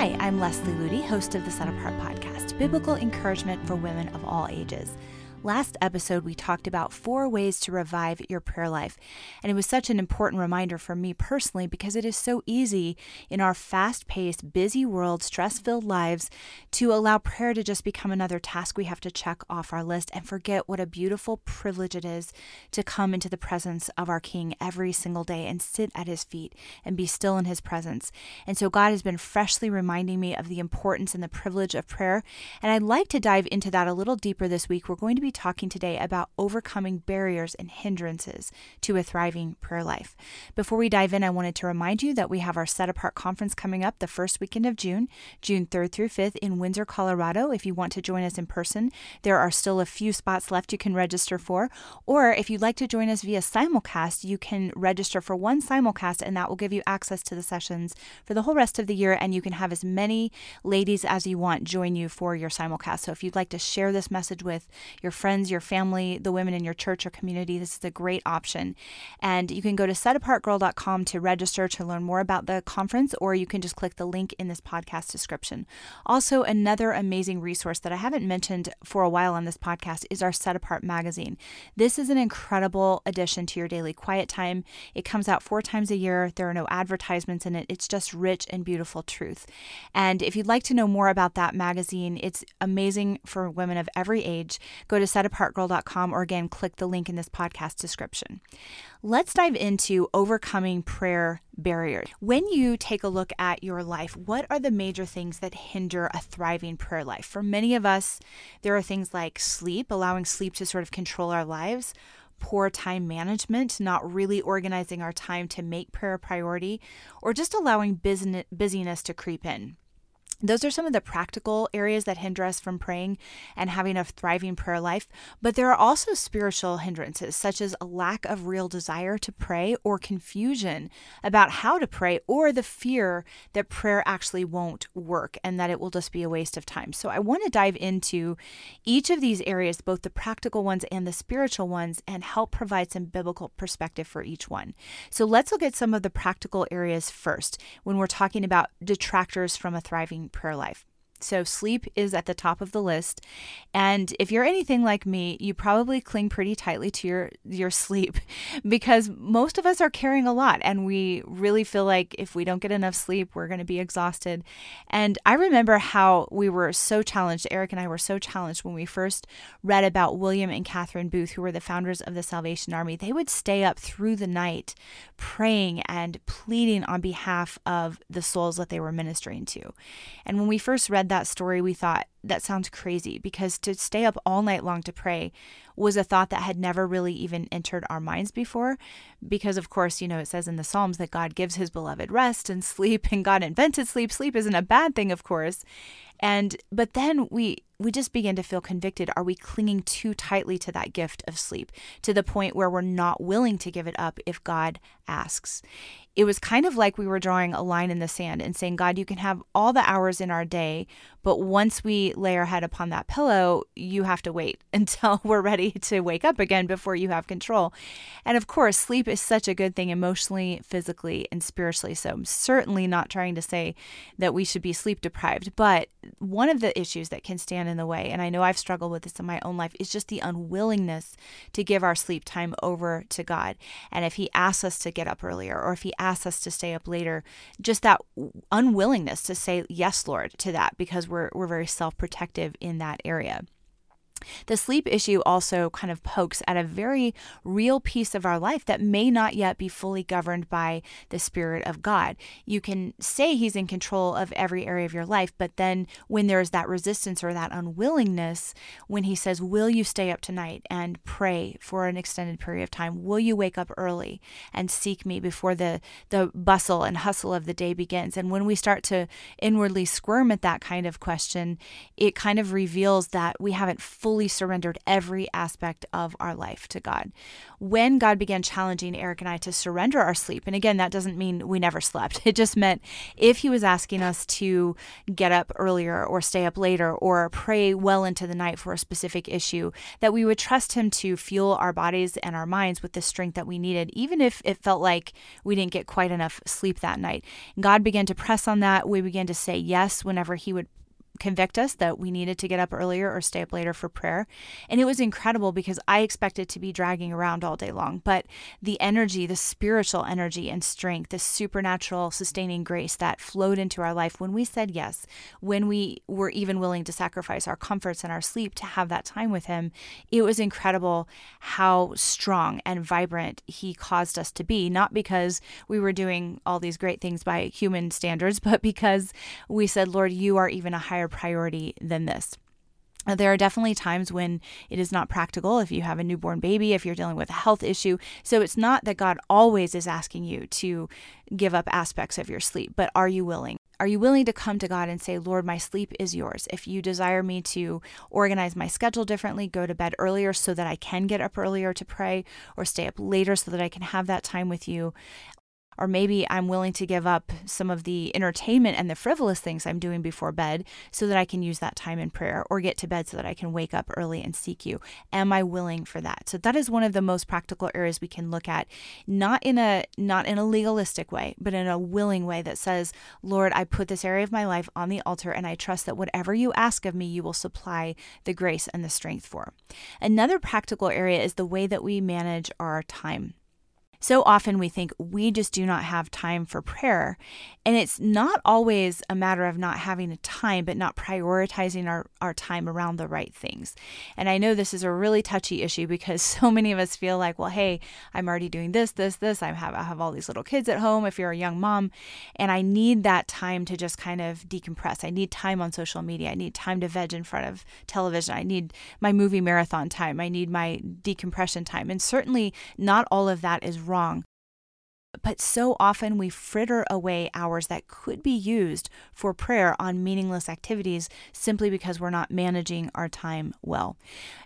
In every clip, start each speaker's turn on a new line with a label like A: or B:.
A: Hi, I'm Leslie Ludy, host of the Set Apart podcast, biblical encouragement for women of all ages. Last episode, we talked about four ways to revive your prayer life. And it was such an important reminder for me personally because it is so easy in our fast paced, busy world, stress filled lives to allow prayer to just become another task we have to check off our list and forget what a beautiful privilege it is to come into the presence of our King every single day and sit at his feet and be still in his presence. And so God has been freshly reminding me of the importance and the privilege of prayer. And I'd like to dive into that a little deeper this week. We're going to be talking today about overcoming barriers and hindrances to a thriving prayer life. Before we dive in, I wanted to remind you that we have our Set Apart conference coming up the first weekend of June, June 3rd through 5th in Windsor, Colorado. If you want to join us in person, there are still a few spots left you can register for. Or if you'd like to join us via simulcast, you can register for one simulcast, and that will give you access to the sessions for the whole rest of the year. And you can have as many ladies as you want join you for your simulcast. So if you'd like to share this message with your friends, your family, the women in your church or community, this is a great option. And you can go to setapartgirl.com to register to learn more about the conference, or you can just click the link in this podcast description. Also, another amazing resource that I haven't mentioned for a while on this podcast is our Set Apart magazine. This is an incredible addition to your daily quiet time. It comes out four times a year. There are no advertisements in it. It's just rich and beautiful truth. And if you'd like to know more about that magazine, it's amazing for women of every age. Go to setapartgirl.com or again, click the link in this podcast description. Let's dive into overcoming prayer barriers. When you take a look at your life, what are the major things that hinder a thriving prayer life? For many of us, there are things like sleep, allowing sleep to sort of control our lives poor time management, not really organizing our time to make prayer a priority, or just allowing busyness to creep in. Those are some of the practical areas that hinder us from praying and having a thriving prayer life. But there are also spiritual hindrances, such as a lack of real desire to pray or confusion about how to pray or the fear that prayer actually won't work and that it will just be a waste of time. So I want to dive into each of these areas, both the practical ones and the spiritual ones, and help provide some biblical perspective for each one. So let's look at some of the practical areas first when we're talking about detractors from a thriving prayer life. So, sleep is at the top of the list. And if you're anything like me, you probably cling pretty tightly to your, your sleep because most of us are carrying a lot and we really feel like if we don't get enough sleep, we're going to be exhausted. And I remember how we were so challenged, Eric and I were so challenged when we first read about William and Catherine Booth, who were the founders of the Salvation Army. They would stay up through the night praying and pleading on behalf of the souls that they were ministering to. And when we first read that story, we thought, that sounds crazy because to stay up all night long to pray was a thought that had never really even entered our minds before. Because, of course, you know, it says in the Psalms that God gives his beloved rest and sleep, and God invented sleep. Sleep isn't a bad thing, of course. And, but then we, we just begin to feel convicted. Are we clinging too tightly to that gift of sleep to the point where we're not willing to give it up if God asks? It was kind of like we were drawing a line in the sand and saying, God, you can have all the hours in our day, but once we lay our head upon that pillow, you have to wait until we're ready to wake up again before you have control. And of course, sleep is such a good thing emotionally, physically, and spiritually. So I'm certainly not trying to say that we should be sleep deprived, but one of the issues that can stand in the way, and I know I've struggled with this in my own life, is just the unwillingness to give our sleep time over to God. And if He asks us to get up earlier or if He asks us to stay up later, just that unwillingness to say, Yes, Lord, to that because we're, we're very self protective in that area. The sleep issue also kind of pokes at a very real piece of our life that may not yet be fully governed by the Spirit of God. You can say He's in control of every area of your life, but then when there's that resistance or that unwillingness, when He says, Will you stay up tonight and pray for an extended period of time? Will you wake up early and seek me before the, the bustle and hustle of the day begins? And when we start to inwardly squirm at that kind of question, it kind of reveals that we haven't fully fully surrendered every aspect of our life to God. When God began challenging Eric and I to surrender our sleep, and again, that doesn't mean we never slept, it just meant if He was asking us to get up earlier or stay up later or pray well into the night for a specific issue, that we would trust Him to fuel our bodies and our minds with the strength that we needed, even if it felt like we didn't get quite enough sleep that night. God began to press on that. We began to say yes whenever He would convict us that we needed to get up earlier or stay up later for prayer. And it was incredible because I expected to be dragging around all day long. But the energy, the spiritual energy and strength, the supernatural sustaining grace that flowed into our life when we said yes, when we were even willing to sacrifice our comforts and our sleep to have that time with Him, it was incredible how strong and vibrant He caused us to be. Not because we were doing all these great things by human standards, but because we said, Lord, you are even a higher priority than this. Uh, there are definitely times when it is not practical if you have a newborn baby, if you're dealing with a health issue. So it's not that God always is asking you to give up aspects of your sleep, but are you willing? Are you willing to come to God and say, Lord, my sleep is yours? If you desire me to organize my schedule differently, go to bed earlier so that I can get up earlier to pray, or stay up later so that I can have that time with you, or maybe I'm willing to give up some of the entertainment and the frivolous things I'm doing before bed so that I can use that time in prayer or get to bed so that I can wake up early and seek you. Am I willing for that? So that is one of the most practical areas we can look at, not in a not in a legalistic way, but in a willing way that says, "Lord, I put this area of my life on the altar and I trust that whatever you ask of me, you will supply the grace and the strength for." Another practical area is the way that we manage our time. So often we think we just do not have time for prayer. And it's not always a matter of not having a time, but not prioritizing our, our time around the right things. And I know this is a really touchy issue because so many of us feel like, well, hey, I'm already doing this, this, this. I have, I have all these little kids at home if you're a young mom. And I need that time to just kind of decompress. I need time on social media. I need time to veg in front of television. I need my movie marathon time. I need my decompression time. And certainly not all of that is wrong. But so often we fritter away hours that could be used for prayer on meaningless activities simply because we're not managing our time well.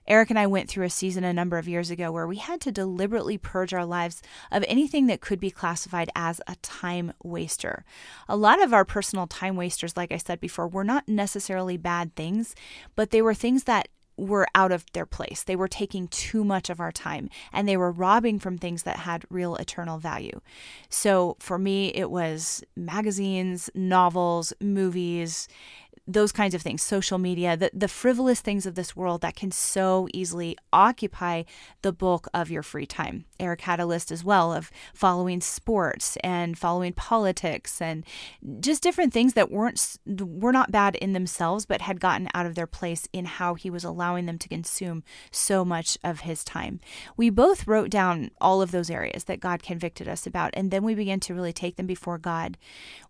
A: Eric and I went through a season a number of years ago where we had to deliberately purge our lives of anything that could be classified as a time waster. A lot of our personal time wasters, like I said before, were not necessarily bad things, but they were things that were out of their place. They were taking too much of our time and they were robbing from things that had real eternal value. So for me, it was magazines, novels, movies, those kinds of things, social media, the, the frivolous things of this world that can so easily occupy the bulk of your free time. Eric had a list as well of following sports and following politics and just different things that weren't were not bad in themselves, but had gotten out of their place in how he was allowing them to consume so much of his time. We both wrote down all of those areas that God convicted us about, and then we began to really take them before God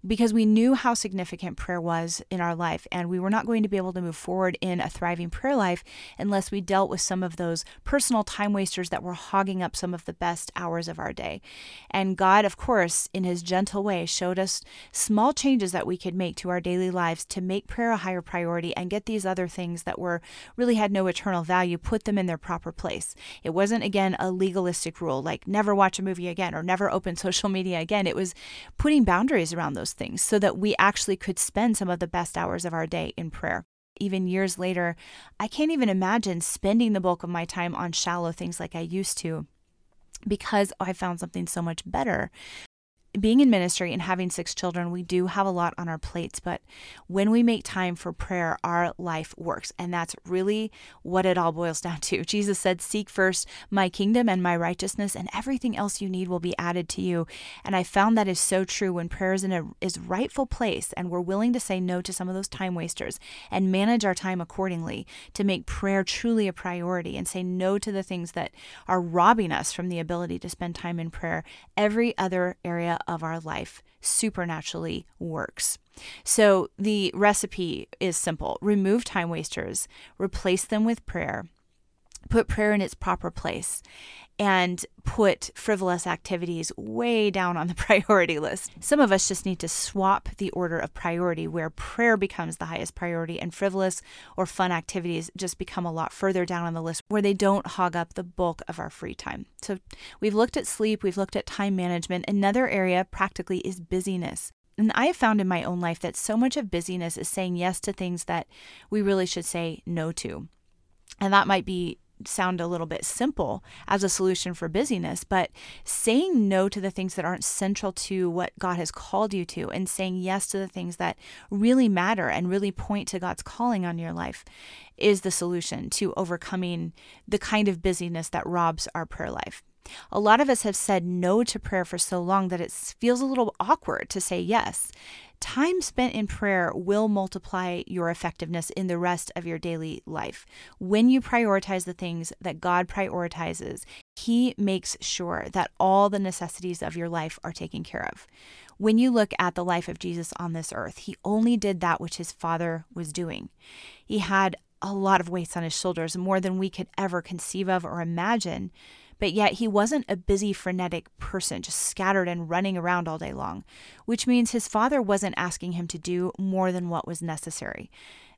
A: because we knew how significant prayer was in our life life, and we were not going to be able to move forward in a thriving prayer life unless we dealt with some of those personal time wasters that were hogging up some of the best hours of our day. And God, of course, in His gentle way, showed us small changes that we could make to our daily lives to make prayer a higher priority and get these other things that were really had no eternal value, put them in their proper place. It wasn't, again, a legalistic rule like never watch a movie again or never open social media again. It was putting boundaries around those things so that we actually could spend some of the best hours our day in prayer. Even years later, I can't even imagine spending the bulk of my time on shallow things like I used to because I found something so much better being in ministry and having six children, we do have a lot on our plates, but when we make time for prayer, our life works. And that's really what it all boils down to. Jesus said, Seek first my kingdom and my righteousness, and everything else you need will be added to you. And I found that is so true when prayer is in a is rightful place and we're willing to say no to some of those time wasters and manage our time accordingly to make prayer truly a priority and say no to the things that are robbing us from the ability to spend time in prayer. Every other area of our life supernaturally works. So the recipe is simple remove time wasters, replace them with prayer, put prayer in its proper place, and put frivolous activities way down on the priority list. Some of us just need to swap the order of priority where prayer becomes the highest priority and frivolous or fun activities just become a lot further down on the list where they don't hog up the bulk of our free time. So we've looked at sleep, we've looked at time management. Another area practically is busyness. And I have found in my own life that so much of busyness is saying yes to things that we really should say no to. And that might be sound a little bit simple as a solution for busyness, but saying no to the things that aren't central to what God has called you to and saying yes to the things that really matter and really point to God's calling on your life is the solution to overcoming the kind of busyness that robs our prayer life. A lot of us have said no to prayer for so long that it feels a little awkward to say yes. Time spent in prayer will multiply your effectiveness in the rest of your daily life. When you prioritize the things that God prioritizes, He makes sure that all the necessities of your life are taken care of. When you look at the life of Jesus on this earth, He only did that which His Father was doing. He had a lot of weights on His shoulders, more than we could ever conceive of or imagine. But yet he wasn't a busy, frenetic person, just scattered and running around all day long, which means his father wasn't asking him to do more than what was necessary.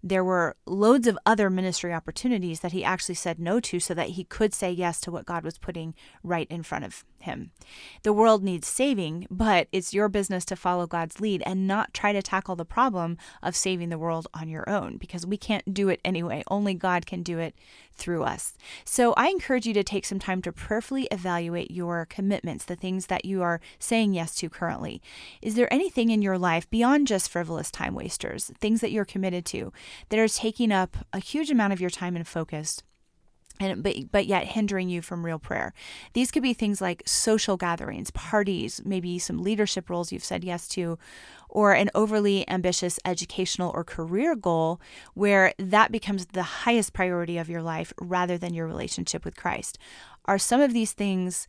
A: There were loads of other ministry opportunities that he actually said no to so that he could say yes to what God was putting right in front of him. The world needs saving, but it's your business to follow God's lead and not try to tackle the problem of saving the world on your own because we can't do it anyway. Only God can do it through us. So I encourage you to take some time to prayerfully evaluate your commitments, the things that you are saying yes to currently. Is there anything in your life beyond just frivolous time wasters, things that you're committed to? that are taking up a huge amount of your time and focus and but but yet hindering you from real prayer. These could be things like social gatherings, parties, maybe some leadership roles you've said yes to, or an overly ambitious educational or career goal where that becomes the highest priority of your life rather than your relationship with Christ. Are some of these things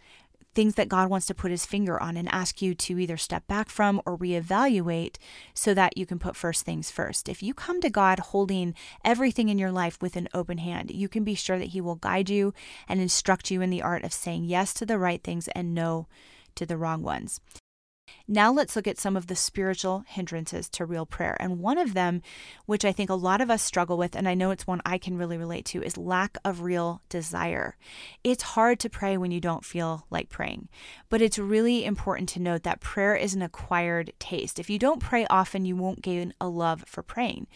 A: things that God wants to put his finger on and ask you to either step back from or reevaluate so that you can put first things first. If you come to God holding everything in your life with an open hand, you can be sure that he will guide you and instruct you in the art of saying yes to the right things and no to the wrong ones. Now let's look at some of the spiritual hindrances to real prayer. And one of them, which I think a lot of us struggle with, and I know it's one I can really relate to, is lack of real desire. It's hard to pray when you don't feel like praying, but it's really important to note that prayer is an acquired taste. If you don't pray often, you won't gain a love for praying.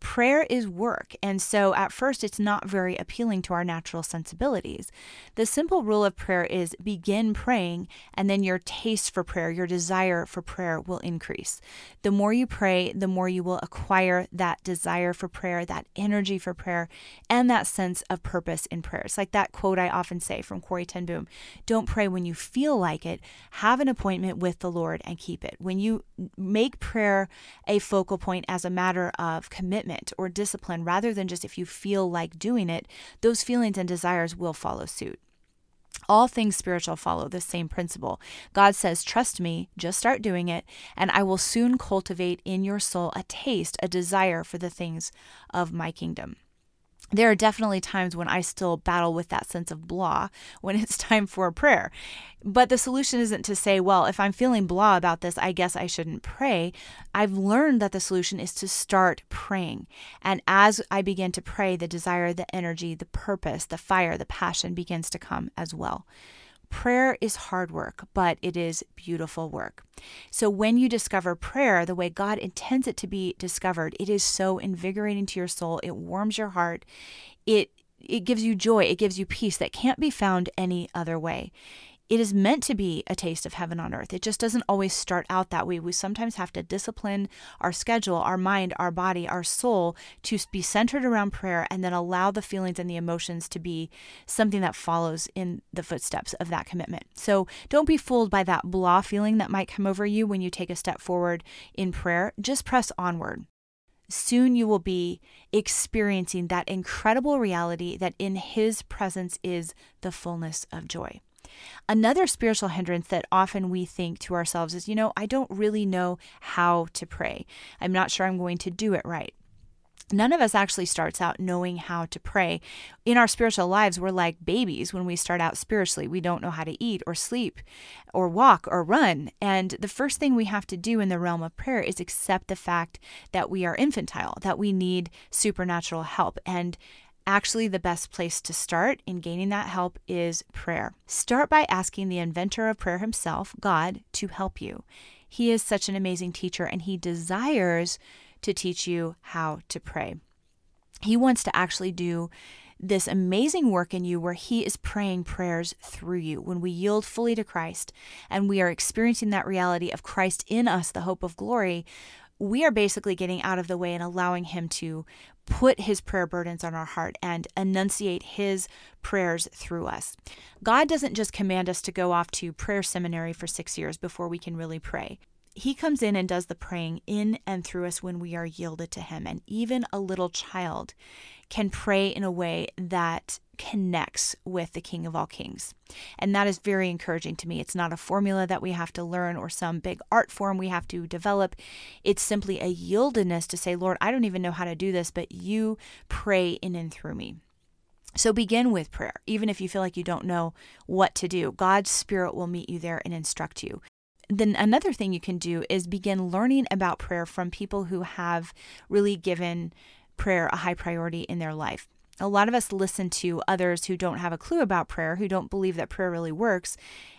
A: Prayer is work, and so at first it's not very appealing to our natural sensibilities. The simple rule of prayer is begin praying, and then your taste for prayer, your desire for prayer will increase. The more you pray, the more you will acquire that desire for prayer, that energy for prayer, and that sense of purpose in prayer. It's like that quote I often say from Corrie ten Boom Don't pray when you feel like it, have an appointment with the Lord and keep it. When you make prayer a focal point as a matter of commitment, commitment or discipline rather than just if you feel like doing it, those feelings and desires will follow suit. All things spiritual follow the same principle. God says, Trust me, just start doing it, and I will soon cultivate in your soul a taste, a desire for the things of my kingdom there are definitely times when I still battle with that sense of blah when it's time for a prayer. But the solution isn't to say, well, if I'm feeling blah about this, I guess I shouldn't pray. I've learned that the solution is to start praying. And as I begin to pray, the desire, the energy, the purpose, the fire, the passion begins to come as well. Prayer is hard work, but it is beautiful work. So when you discover prayer the way God intends it to be discovered, it is so invigorating to your soul. It warms your heart. It it gives you joy, it gives you peace that can't be found any other way it is meant to be a taste of heaven on earth. It just doesn't always start out that way. We sometimes have to discipline our schedule, our mind, our body, our soul to be centered around prayer and then allow the feelings and the emotions to be something that follows in the footsteps of that commitment. So don't be fooled by that blah feeling that might come over you when you take a step forward in prayer. Just press onward soon you will be experiencing that incredible reality that in His presence is the fullness of joy. Another spiritual hindrance that often we think to ourselves is, you know, I don't really know how to pray. I'm not sure I'm going to do it right. None of us actually starts out knowing how to pray. In our spiritual lives, we're like babies when we start out spiritually. We don't know how to eat or sleep or walk or run. And the first thing we have to do in the realm of prayer is accept the fact that we are infantile, that we need supernatural help. And actually, the best place to start in gaining that help is prayer. Start by asking the inventor of prayer himself, God, to help you. He is such an amazing teacher and he desires to teach you how to pray. He wants to actually do this amazing work in you where He is praying prayers through you. When we yield fully to Christ and we are experiencing that reality of Christ in us, the hope of glory, we are basically getting out of the way and allowing Him to put His prayer burdens on our heart and enunciate His prayers through us. God doesn't just command us to go off to prayer seminary for six years before we can really pray. He comes in and does the praying in and through us when we are yielded to Him. And even a little child can pray in a way that connects with the King of all kings. And that is very encouraging to me. It's not a formula that we have to learn or some big art form we have to develop. It's simply a yieldedness to say, Lord, I don't even know how to do this, but you pray in and through me. So begin with prayer. Even if you feel like you don't know what to do, God's Spirit will meet you there and instruct you then another thing you can do is begin learning about prayer from people who have really given prayer a high priority in their life. A lot of us listen to others who don't have a clue about prayer, who don't believe that prayer really works,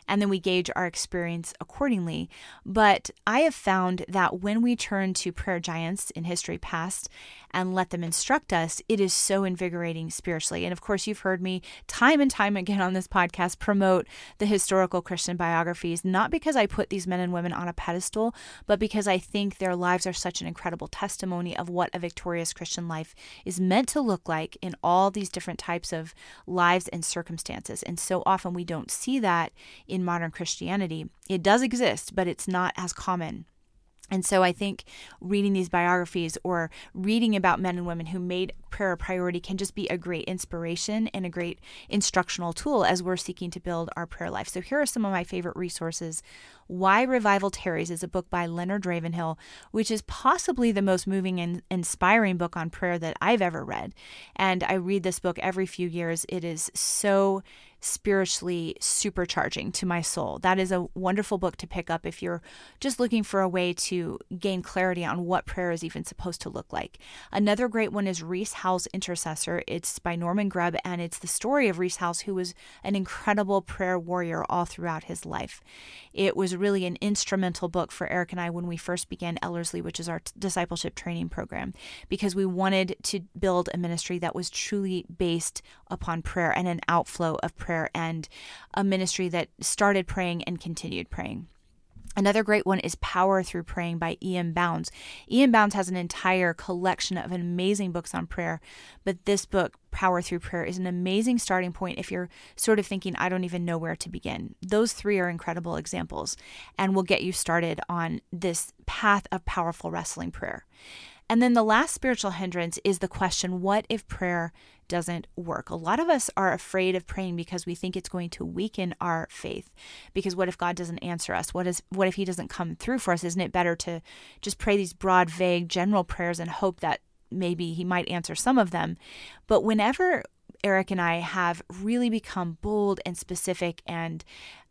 A: and then we gauge our experience accordingly. But I have found that when we turn to prayer giants in history past and let them instruct us, it is so invigorating spiritually. And of course, you've heard me time and time again on this podcast promote the historical Christian biographies, not because I put these men and women on a pedestal, but because I think their lives are such an incredible testimony of what a victorious Christian life is meant to look like in all these different types of lives and circumstances. And so often we don't see that in in modern Christianity. It does exist, but it's not as common. And so I think reading these biographies or reading about men and women who made prayer a priority can just be a great inspiration and a great instructional tool as we're seeking to build our prayer life. So here are some of my favorite resources. Why Revival Tarries is a book by Leonard Ravenhill, which is possibly the most moving and inspiring book on prayer that I've ever read. And I read this book every few years. It is so spiritually supercharging to my soul. That is a wonderful book to pick up if you're just looking for a way to gain clarity on what prayer is even supposed to look like. Another great one is Rees Howells Intercessor. It's by Norman Grubb, and it's the story of Rees Howells, who was an incredible prayer warrior all throughout his life. It was really an instrumental book for Eric and I when we first began Ellerslie, which is our t- discipleship training program, because we wanted to build a ministry that was truly based upon prayer and an outflow of prayer prayer and a ministry that started praying and continued praying. Another great one is Power Through Praying by E.M. Bounds. E.M. Bounds has an entire collection of amazing books on prayer, but this book, Power Through Prayer, is an amazing starting point if you're sort of thinking, I don't even know where to begin. Those three are incredible examples and will get you started on this path of powerful wrestling prayer. And then the last spiritual hindrance is the question what if prayer doesn't work? A lot of us are afraid of praying because we think it's going to weaken our faith. Because what if God doesn't answer us? What is what if he doesn't come through for us? Isn't it better to just pray these broad, vague, general prayers and hope that maybe he might answer some of them? But whenever Eric and I have really become bold and specific and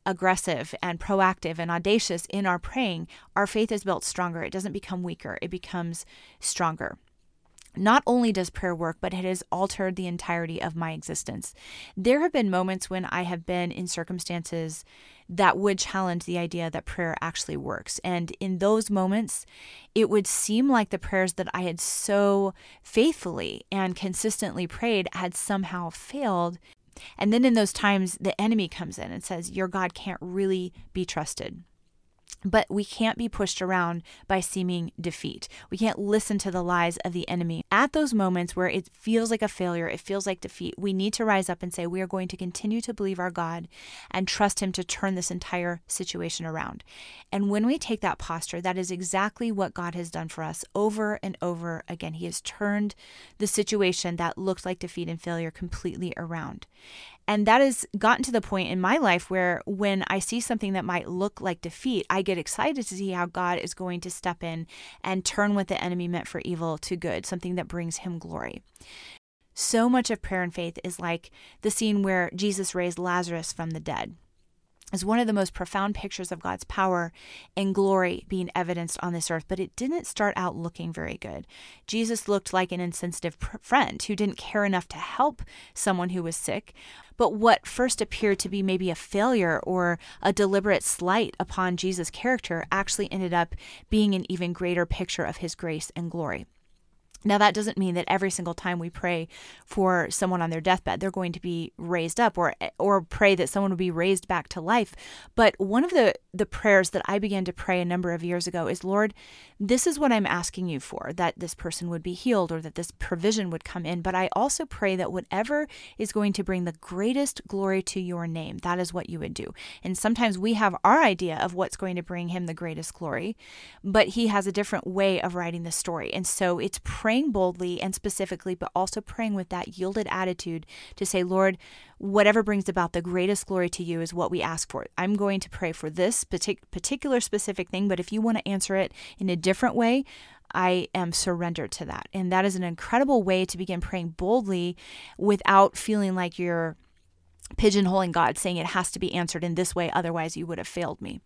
A: aggressive and proactive and audacious in our praying, our faith is built stronger. It doesn't become weaker, it becomes stronger. Not only does prayer work, but it has altered the entirety of my existence. There have been moments when I have been in circumstances that would challenge the idea that prayer actually works. And in those moments, it would seem like the prayers that I had so faithfully and consistently prayed had somehow failed and then in those times, the enemy comes in and says, Your God can't really be trusted. But we can't be pushed around by seeming defeat. We can't listen to the lies of the enemy. At those moments where it feels like a failure, it feels like defeat, we need to rise up and say, We are going to continue to believe our God and trust Him to turn this entire situation around. And when we take that posture, that is exactly what God has done for us over and over again. He has turned the situation that looked like defeat and failure completely around. And that has gotten to the point in my life where when I see something that might look like defeat, I get excited to see how God is going to step in and turn what the enemy meant for evil to good, something that brings him glory. So much of prayer and faith is like the scene where Jesus raised Lazarus from the dead is one of the most profound pictures of God's power and glory being evidenced on this earth, but it didn't start out looking very good. Jesus looked like an insensitive pr- friend who didn't care enough to help someone who was sick. But what first appeared to be maybe a failure or a deliberate slight upon Jesus' character actually ended up being an even greater picture of his grace and glory. Now, that doesn't mean that every single time we pray for someone on their deathbed, they're going to be raised up or, or pray that someone will be raised back to life. But one of the, the prayers that I began to pray a number of years ago is Lord, this is what I'm asking you for that this person would be healed or that this provision would come in. But I also pray that whatever is going to bring the greatest glory to your name, that is what you would do. And sometimes we have our idea of what's going to bring him the greatest glory, but he has a different way of writing the story. And so it's praying boldly and specifically, but also praying with that yielded attitude to say, Lord, whatever brings about the greatest glory to you is what we ask for. I'm going to pray for this particular specific thing, but if you want to answer it in a different way, I am surrendered to that. And that is an incredible way to begin praying boldly without feeling like you're pigeonholing God, saying it has to be answered in this way, otherwise, you would have failed me.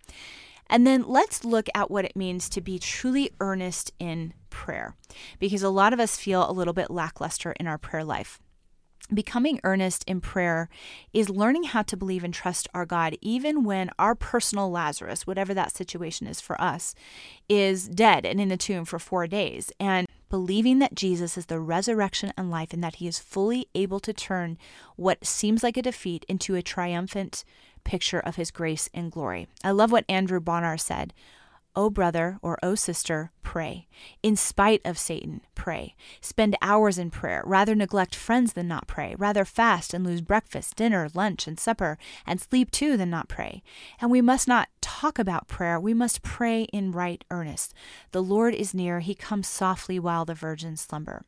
A: And then let's look at what it means to be truly earnest in prayer, because a lot of us feel a little bit lackluster in our prayer life. Becoming earnest in prayer is learning how to believe and trust our God, even when our personal Lazarus, whatever that situation is for us, is dead and in the tomb for four days. And believing that Jesus is the resurrection and life and that he is fully able to turn what seems like a defeat into a triumphant picture of his grace and glory. I love what Andrew Bonar said. O brother or O sister, pray. In spite of Satan, pray. Spend hours in prayer. Rather neglect friends than not pray. Rather fast and lose breakfast, dinner, lunch, and supper, and sleep too than not pray. And we must not talk about prayer. We must pray in right earnest. The Lord is near. He comes softly while the virgins slumber.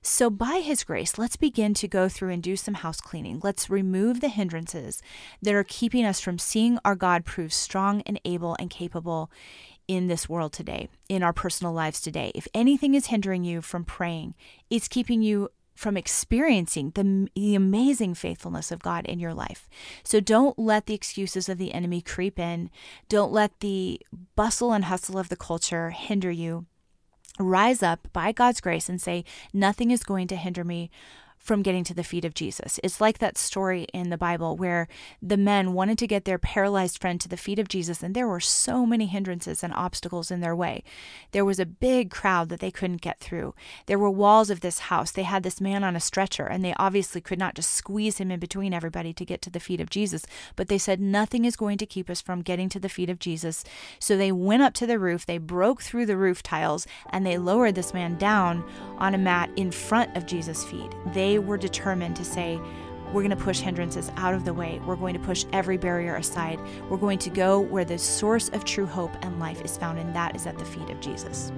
A: So, by His grace, let's begin to go through and do some house cleaning. Let's remove the hindrances that are keeping us from seeing our God prove strong and able and capable in this world today, in our personal lives today. If anything is hindering you from praying, it's keeping you from experiencing the, the amazing faithfulness of God in your life. So don't let the excuses of the enemy creep in. Don't let the bustle and hustle of the culture hinder you rise up by God's grace and say, Nothing is going to hinder me from getting to the feet of Jesus. It's like that story in the Bible where the men wanted to get their paralyzed friend to the feet of Jesus, and there were so many hindrances and obstacles in their way. There was a big crowd that they couldn't get through. There were walls of this house. They had this man on a stretcher, and they obviously could not just squeeze him in between everybody to get to the feet of Jesus. But they said, Nothing is going to keep us from getting to the feet of Jesus. So they went up to the roof, they broke through the roof tiles, and they lowered this man down on a mat in front of Jesus' feet. They they were determined to say, we're going to push hindrances out of the way. We're going to push every barrier aside. We're going to go where the source of true hope and life is found, and that is at the feet of Jesus.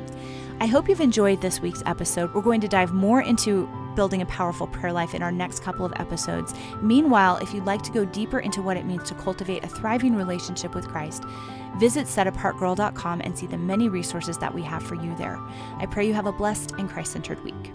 A: I hope you've enjoyed this week's episode. We're going to dive more into building a powerful prayer life in our next couple of episodes. Meanwhile, if you'd like to go deeper into what it means to cultivate a thriving relationship with Christ, visit setapartgirl.com and see the many resources that we have for you there. I pray you have a blessed and Christ centered week.